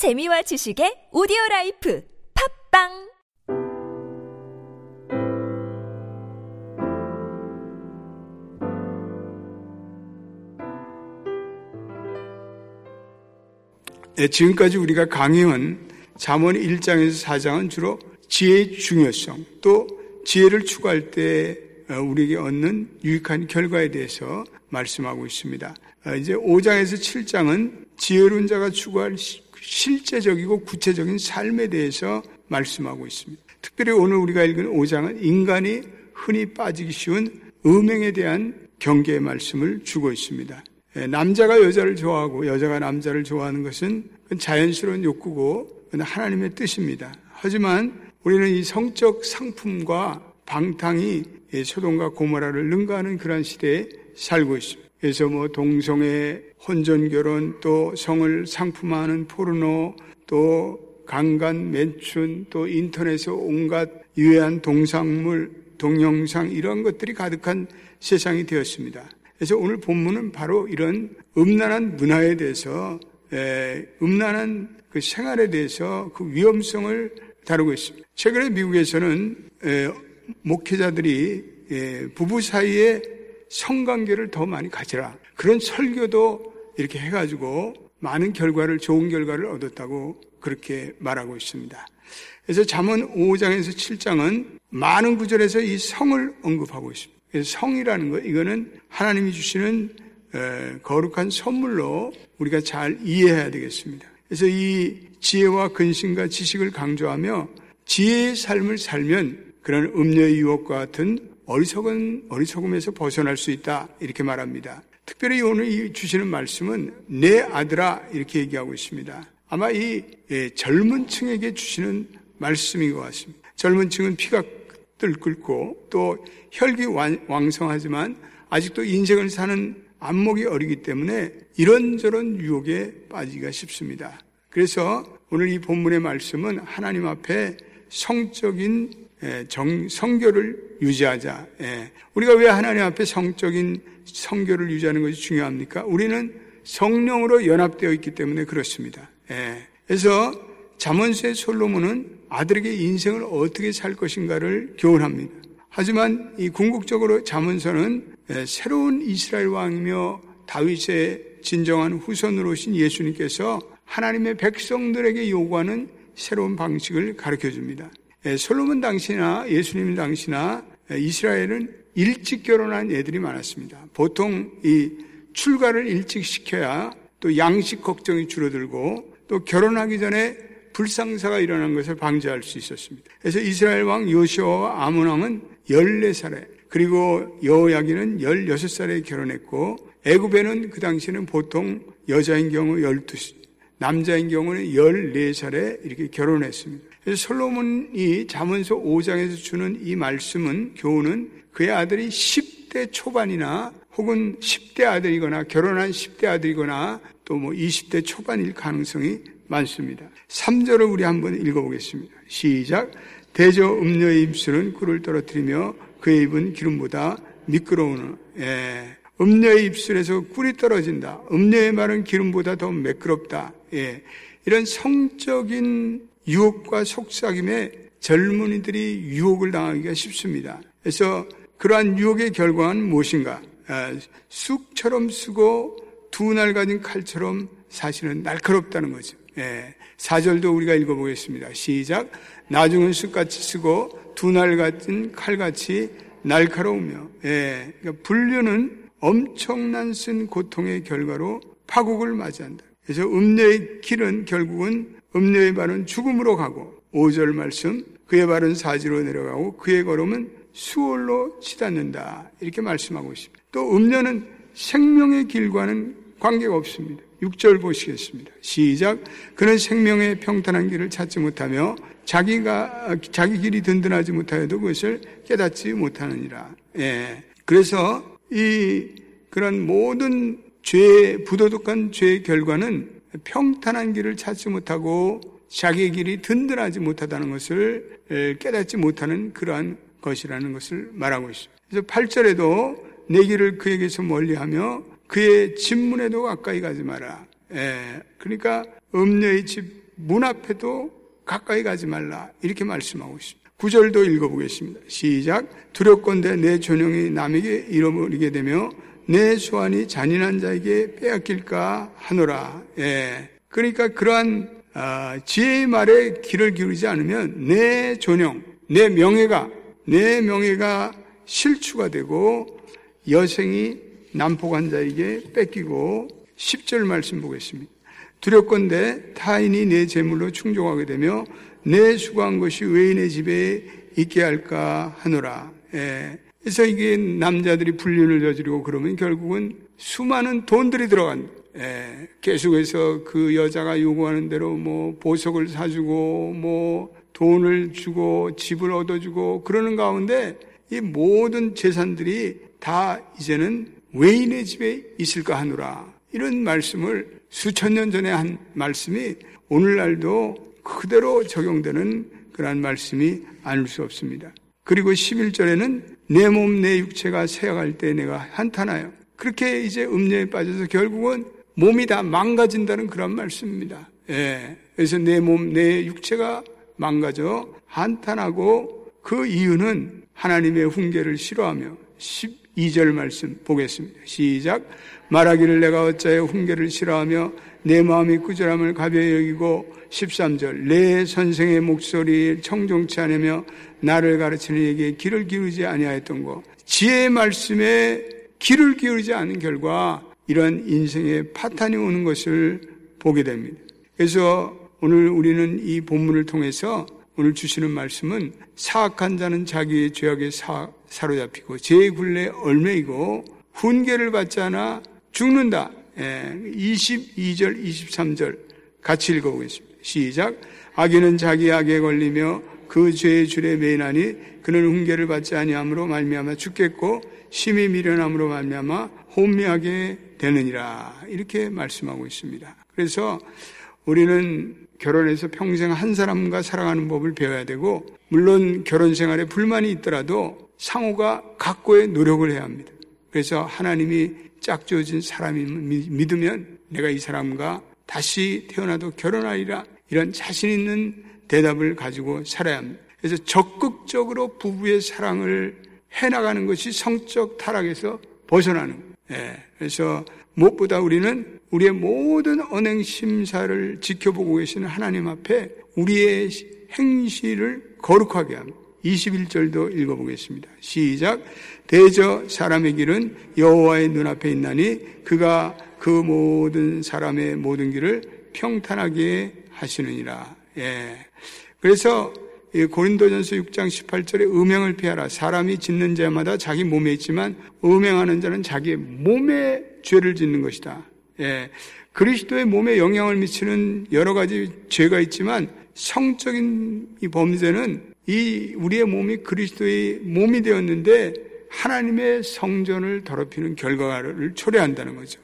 재미와 지식의 오디오 라이프 팟빵 네, 지금까지 우리가 강의한 잠언 1장에서 4장은 주로 지혜의 중요성 또 지혜를 추구할 때 어, 우리에게 얻는 유익한 결과에 대해서 말씀하고 있습니다. 어, 이제 5장에서 7장은 지혜로운 자가 추구할 실제적이고 구체적인 삶에 대해서 말씀하고 있습니다. 특별히 오늘 우리가 읽은 5장은 인간이 흔히 빠지기 쉬운 음행에 대한 경계의 말씀을 주고 있습니다. 예, 남자가 여자를 좋아하고 여자가 남자를 좋아하는 것은 자연스러운 욕구고 하나님의 뜻입니다. 하지만 우리는 이 성적 상품과 방탕이 소돔과 고모라를 능가하는 그러한 시대에 살고 있습니다. 그래서 뭐 동성애, 혼전결혼, 또 성을 상품화하는 포르노, 또 강간, 매춘, 또 인터넷에 온갖 유해한 동상물, 동영상 이런 것들이 가득한 세상이 되었습니다. 그래서 오늘 본문은 바로 이런 음란한 문화에 대해서 에, 음란한 그 생활에 대해서 그 위험성을 다루고 있습니다. 최근에 미국에서는 에, 목회자들이 에, 부부 사이에 성관계를 더 많이 가지라 그런 설교도 이렇게 해가지고 많은 결과를 좋은 결과를 얻었다고 그렇게 말하고 있습니다. 그래서 잠언 5장에서 7장은 많은 구절에서 이 성을 언급하고 있습니다. 성이라는 것, 이거는 하나님이 주시는 거룩한 선물로 우리가 잘 이해해야 되겠습니다. 그래서 이 지혜와 근신과 지식을 강조하며 지혜의 삶을 살면 그런 음료의 유혹과 같은 어리석은 어리석음에서 벗어날 수 있다 이렇게 말합니다. 특별히 오늘 주시는 말씀은 내 아들아 이렇게 얘기하고 있습니다. 아마 이 예, 젊은 층에게 주시는 말씀인 것 같습니다. 젊은 층은 피가 끓고 또 혈기 왕성하지만 아직도 인생을 사는 안목이 어리기 때문에 이런저런 유혹에 빠지기가 쉽습니다. 그래서 오늘 이 본문의 말씀은 하나님 앞에 성적인 정, 성교를 유지하자. 우리가 왜 하나님 앞에 성적인 성교를 유지하는 것이 중요합니까? 우리는 성령으로 연합되어 있기 때문에 그렇습니다. 그래서 자문서의 솔로몬은 아들에게 인생을 어떻게 살 것인가를 교훈합니다. 하지만 이 궁극적으로 자문서는 새로운 이스라엘 왕이며 다윗의 진정한 후손으로 오신 예수님께서 하나님의 백성들에게 요구하는 새로운 방식을 가르쳐 줍니다. 솔로몬 당시나 예수님 당시나 이스라엘은 일찍 결혼한 애들이 많았습니다. 보통 이 출가를 일찍 시켜야 또 양식 걱정이 줄어들고 또 결혼하기 전에 불상사가 일어난 것을 방지할 수 있었습니다. 그래서 이스라엘 왕 요시아와 아몬 왕은 14살에 그리고 여호야기는 16살에 결혼했고 애굽에는 그 당시에는 보통 여자인 경우 12살, 남자인 경우는 14살에 이렇게 결혼했습니다. 그래서 솔로몬이 자문서 5장에서 주는 이 말씀은 교훈은 그의 아들이 10대 초반이나 혹은 10대 아들이거나 결혼한 10대 아들이거나 또 뭐 20대 초반일 가능성이 많습니다. 3절을 우리 한번 읽어보겠습니다. 시작. 대저 음녀의 입술은 꿀을 떨어뜨리며 그의 입은 기름보다 미끄러우는 예. 음녀의 입술에서 꿀이 떨어진다. 음녀의 말은 기름보다 더 매끄럽다. 예. 이런 성적인 유혹과 속삭임에 젊은이들이 유혹을 당하기가 쉽습니다. 그래서 그러한 유혹의 결과는 무엇인가? 아, 쑥처럼 쓰고 두 날 가진 칼처럼 사실은 날카롭다는 거죠. 예. 4절도 우리가 읽어보겠습니다. 시작. 나중은 쑥같이 쓰고 두 날 같은 칼같이 날카로우며, 예. 그러니까 불륜은 엄청난 쓴 고통의 결과로 파국을 맞이한다. 그래서 음녀의 길은 결국은 음녀의 발은 죽음으로 가고 5절 말씀 그의 발은 사지로 내려가고 그의 걸음은 수월로 치닫는다 이렇게 말씀하고 있습니다. 또 음녀는 생명의 길과는 관계가 없습니다. 6절 보시겠습니다. 시작. 그는 생명의 평탄한 길을 찾지 못하며 자기가 자기 길이 든든하지 못하여도 그것을 깨닫지 못하느니라. 예. 그래서 이 그런 모든 죄 부도덕한 죄의 결과는 평탄한 길을 찾지 못하고 자기의 길이 든든하지 못하다는 것을 깨닫지 못하는 그러한 것이라는 것을 말하고 있습니다. 그래서 8절에도 내 길을 그에게서 멀리하며 그의 집문에도 가까이 가지 마라. 예, 그러니까 음녀의 집 문 앞에도 가까이 가지 말라. 이렇게 말씀하고 있습니다. 구절도 읽어보겠습니다. 시작. 두렵건대 내 존영이 남에게 잃어버리게 되며 내 소환이 잔인한 자에게 빼앗길까 하노라. 예. 그러니까 그러한 아, 지혜의 말에 귀를 기울이지 않으면 내 존영, 내 명예가 내 명예가 실추가 되고 여생이 난폭한 자에게 뺏기고 10절 말씀 보겠습니다. 두렵건대 타인이 내 재물로 충족하게 되며 내 수고한 것이 외인의 집에 있게 할까 하노라. 예. 그래서 이게 남자들이 불륜을 저지르고 그러면 결국은 수많은 돈들이 들어간 예. 계속해서 그 여자가 요구하는 대로 뭐 보석을 사주고 뭐 돈을 주고 집을 얻어주고 그러는 가운데 이 모든 재산들이 다 이제는 외인의 집에 있을까 하노라. 이런 말씀을 수천 년 전에 한 말씀이 오늘날도 그대로 적용되는 그러한 말씀이 아닐 수 없습니다. 그리고 11절에는 내 몸, 내 육체가 세어갈 때 내가 한탄하여. 그렇게 이제 음녀에 빠져서 결국은 몸이 다 망가진다는 그런 말씀입니다. 예. 그래서 내 몸, 내 육체가 망가져 한탄하고 그 이유는 하나님의 훈계를 싫어하며 12절 말씀 보겠습니다. 시작. 말하기를 내가 어찌하여 훈계를 싫어하며 내 마음이 꾸절함을 가벼이 여기고 13절 내 선생의 목소리 청종치 않으며 나를 가르치는 이에게 귀를 기울이지 아니하였던 것 지혜의 말씀에 귀를 기울이지 않은 결과 이런 인생의 파탄이 오는 것을 보게 됩니다. 그래서 오늘 우리는 이 본문을 통해서 오늘 주시는 말씀은 사악한 자는 자기의 죄악에 사, 사로잡히고 제 굴레 얼매이고 훈계를 받지 않아 죽는다. 예, 22절, 23절 같이 읽어보겠습니다. 시작. 악인은 자기 악에 걸리며 그 죄의 줄에 매인하니 그는 훈계를 받지 아니함으로 말미암아 죽겠고 심히 미련함으로 말미암아 혼미하게 되느니라 이렇게 말씀하고 있습니다. 그래서 우리는 결혼해서 평생 한 사람과 살아가는 법을 배워야 되고 물론 결혼 생활에 불만이 있더라도 상호가 각고의 노력을 해야 합니다. 그래서 하나님이 짝지어진 사람이 믿으면 내가 이 사람과 다시 태어나도 결혼하리라 이런 자신 있는 대답을 가지고 살아야 합니다. 그래서 적극적으로 부부의 사랑을 해나가는 것이 성적 타락에서 벗어나는 거예요. 예, 그래서 무엇보다 우리는 우리의 모든 언행 심사를 지켜보고 계시는 하나님 앞에 우리의 행실을 거룩하게 합니다. 21절도 읽어보겠습니다. 시작. 대저 사람의 길은 여호와의 눈앞에 있나니 그가 그 모든 사람의 모든 길을 평탄하게 하시느니라. 예. 그래서 고린도전서 6장 18절에 음행을 피하라. 사람이 짓는 죄마다 자기 몸에 있지만 음행하는 자는 자기 몸에 죄를 짓는 것이다. 예. 그리스도의 몸에 영향을 미치는 여러 가지 죄가 있지만 성적인 이 범죄는 이 우리의 몸이 그리스도의 몸이 되었는데 하나님의 성전을 더럽히는 결과를 초래한다는 거죠.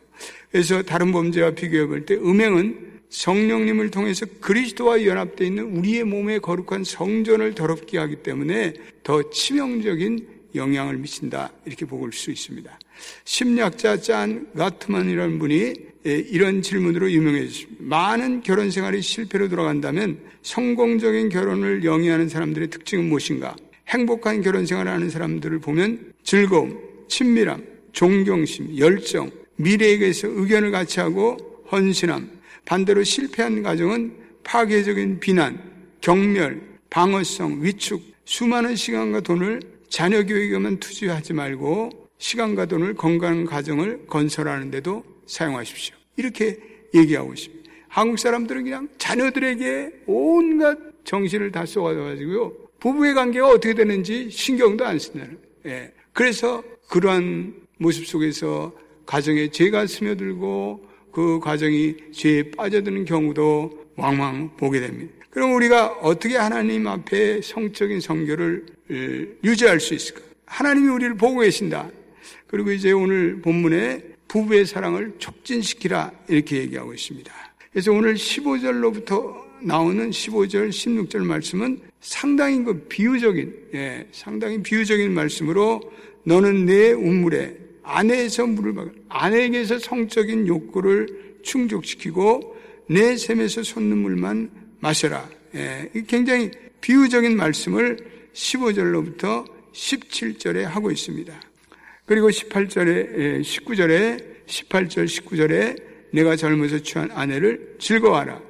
그래서 다른 범죄와 비교해 볼 때 음행은 성령님을 통해서 그리스도와 연합되어 있는 우리의 몸의 거룩한 성전을 더럽게 하기 때문에 더 치명적인 영향을 미친다 이렇게 볼수 있습니다. 심리학자 짠 가트만이라는 분이 이런 질문으로 유명해졌습니다. 많은 결혼 생활이 실패로 돌아간다면 성공적인 결혼을 영위하는 사람들의 특징은 무엇인가? 행복한 결혼 생활을 하는 사람들을 보면 즐거움, 친밀함, 존경심, 열정, 미래에 대해서 의견을 같이 하고 헌신함, 반대로 실패한 가정은 파괴적인 비난, 경멸, 방어성, 위축, 수많은 시간과 돈을 자녀 교육에만 투자하지 말고 시간과 돈을 건강한 가정을 건설하는데도 사용하십시오. 이렇게 얘기하고 있습니다. 한국 사람들은 그냥 자녀들에게 온갖 정신을 다 쏟아가지고요. 부부의 관계가 어떻게 되는지 신경도 안 쓴다는. 예. 그래서 그러한 모습 속에서 가정에 죄가 스며들고 그 가정이 죄에 빠져드는 경우도 왕왕 보게 됩니다. 그럼 우리가 어떻게 하나님 앞에 성적인 성교를 유지할 수 있을까? 하나님이 우리를 보고 계신다. 그리고 이제 오늘 본문에 부부의 사랑을 촉진시키라 이렇게 얘기하고 있습니다. 그래서 오늘 15절로부터 나오는 15절, 16절 말씀은 상당히 그 비유적인, 예, 상당히 비유적인 말씀으로 너는 내 우물에 아내에서 물을 막아 아내에게서 성적인 욕구를 충족시키고 내 샘에서 솟는 물만 마셔라. 예, 굉장히 비유적인 말씀을 15절로부터 17절에 하고 있습니다. 그리고 18절에, 19절에, 18절, 19절에 내가 젊어서 취한 아내를 즐거워하라.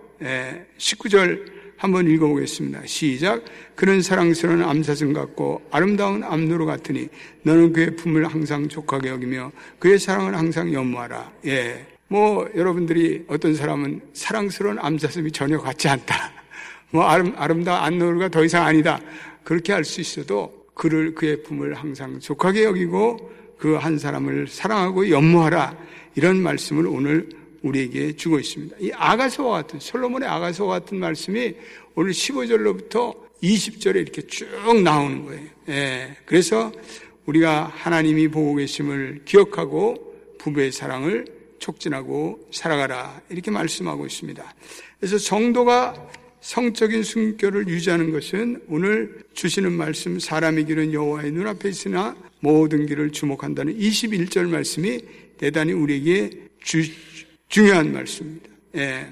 19절 한번 읽어보겠습니다. 시작. 그런 사랑스러운 암사슴 같고 아름다운 암노루 같으니 너는 그의 품을 항상 족하게 여기며 그의 사랑을 항상 연모하라. 예. 뭐 여러분들이 어떤 사람은 사랑스러운 암사슴이 전혀 같지 않다. 뭐 아름, 아름다운 암노루가 더 이상 아니다. 그렇게 할수 있어도 그를 그의 품을 항상 족하게 여기고 그 한 사람을 사랑하고 연모하라. 이런 말씀을 오늘 우리에게 주고 있습니다. 이 아가서와 같은 솔로몬의 아가서와 같은 말씀이 오늘 15절로부터 20절에 이렇게 쭉 나오는 거예요. 예, 그래서 우리가 하나님이 보고 계심을 기억하고 부부의 사랑을 촉진하고 살아가라 이렇게 말씀하고 있습니다. 그래서 성도가 성적인 순결을 유지하는 것은 오늘 주시는 말씀 사람의 길은 여호와의 눈앞에 있으나 모든 길을 주목한다는 21절 말씀이 대단히 우리에게 주, 중요한 말씀입니다. 예.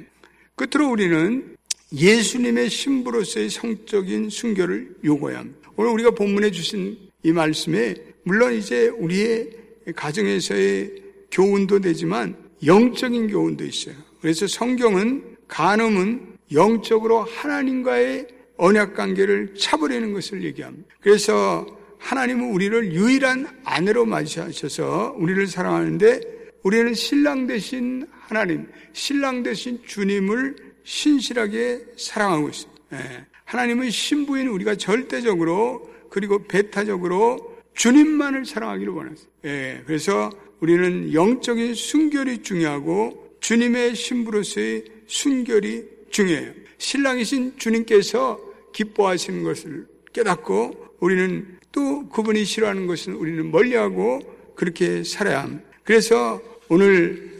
끝으로 우리는 예수님의 신부로서의 성적인 순결을 요구해야 합니다. 오늘 우리가 본문에 주신 이 말씀에 물론 이제 우리의 가정에서의 교훈도 되지만 영적인 교훈도 있어요. 그래서 성경은 간음은 영적으로 하나님과의 언약 관계를 차버리는 것을 얘기합니다. 그래서 하나님은 우리를 유일한 아내로 맞이하셔서 우리를 사랑하는데 우리는 신랑 대신 하나님, 신랑 대신 주님을 신실하게 사랑하고 있습니다. 예. 하나님은 신부인 우리가 절대적으로 그리고 배타적으로 주님만을 사랑하기를 원하세요. 예. 그래서 우리는 영적인 순결이 중요하고 주님의 신부로서의 순결이 중요해요. 신랑이신 주님께서 기뻐하시는 것을 깨닫고 우리는 또 그분이 싫어하는 것은 우리는 멀리하고 그렇게 살아야 합니다. 그래서 오늘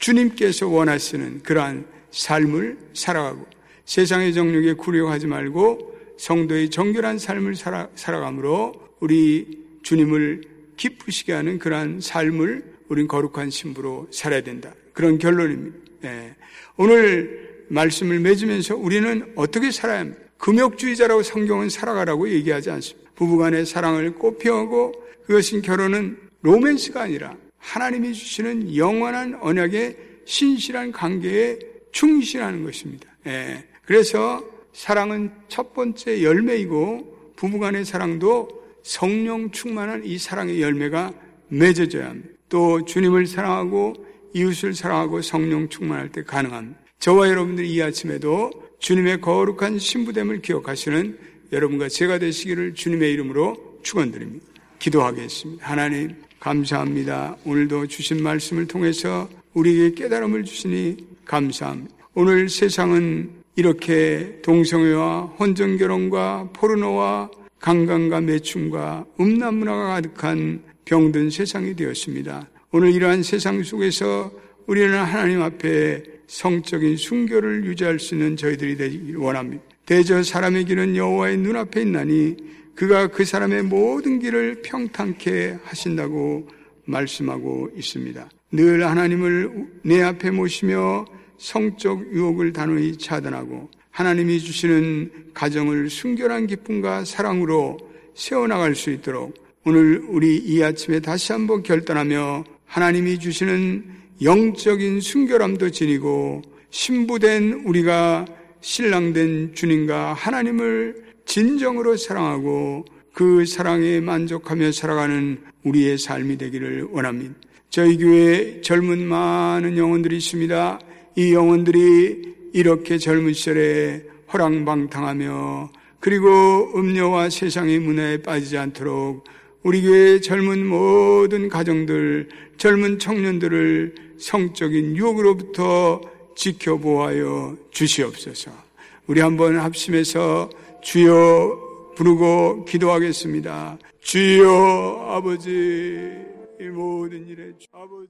주님께서 원하시는 그러한 삶을 살아가고 세상의 정력에 굴려하지 말고 성도의 정결한 삶을 살아, 살아감으로 우리 주님을 기쁘시게 하는 그러한 삶을 우린 거룩한 신부로 살아야 된다. 그런 결론입니다. 예. 오늘 말씀을 맺으면서 우리는 어떻게 살아야 합니까? 금욕주의자라고 성경은 살아가라고 얘기하지 않습니다. 부부간의 사랑을 꽃피우고 그것은 결혼은 로맨스가 아니라 하나님이 주시는 영원한 언약의 신실한 관계에 충실하는 것입니다. 예. 그래서 사랑은 첫 번째 열매이고 부부간의 사랑도 성령 충만한 이 사랑의 열매가 맺어져야 합니다. 또 주님을 사랑하고 이웃을 사랑하고 성령 충만할 때 가능합니다. 저와 여러분들이 이 아침에도 주님의 거룩한 신부됨을 기억하시는 여러분과 제가 되시기를 주님의 이름으로 축원드립니다. 기도하겠습니다. 하나님 감사합니다. 오늘도 주신 말씀을 통해서 우리에게 깨달음을 주시니 감사합니다. 오늘 세상은 이렇게 동성애와 혼전결혼과 포르노와 강간과 매춤과 음란 문화가 가득한 병든 세상이 되었습니다. 오늘 이러한 세상 속에서 우리는 하나님 앞에 성적인 순교를 유지할 수 있는 저희들이 되기를 원합니다. 대저 사람의 길은 여호와의 눈앞에 있나니 그가 그 사람의 모든 길을 평탄케 하신다고 말씀하고 있습니다. 늘 하나님을 내 앞에 모시며 성적 유혹을 단호히 차단하고 하나님이 주시는 가정을 순결한 기쁨과 사랑으로 세워나갈 수 있도록 오늘 우리 이 아침에 다시 한번 결단하며 하나님이 주시는 영적인 순결함도 지니고 신부된 우리가 신랑된 주님과 하나님을 진정으로 사랑하고 그 사랑에 만족하며 살아가는 우리의 삶이 되기를 원합니다. 저희 교회에 젊은 많은 영혼들이 있습니다. 이 영혼들이 이렇게 젊은 시절에 허랑방탕하며 그리고 음료와 세상의 문화에 빠지지 않도록 우리 교회의 젊은 모든 가정들, 젊은 청년들을 성적인 유혹으로부터 지켜보아여 주시옵소서. 우리 한번 합심해서 주여 부르고 기도하겠습니다. 주여 아버지 이 모든 일에 아버지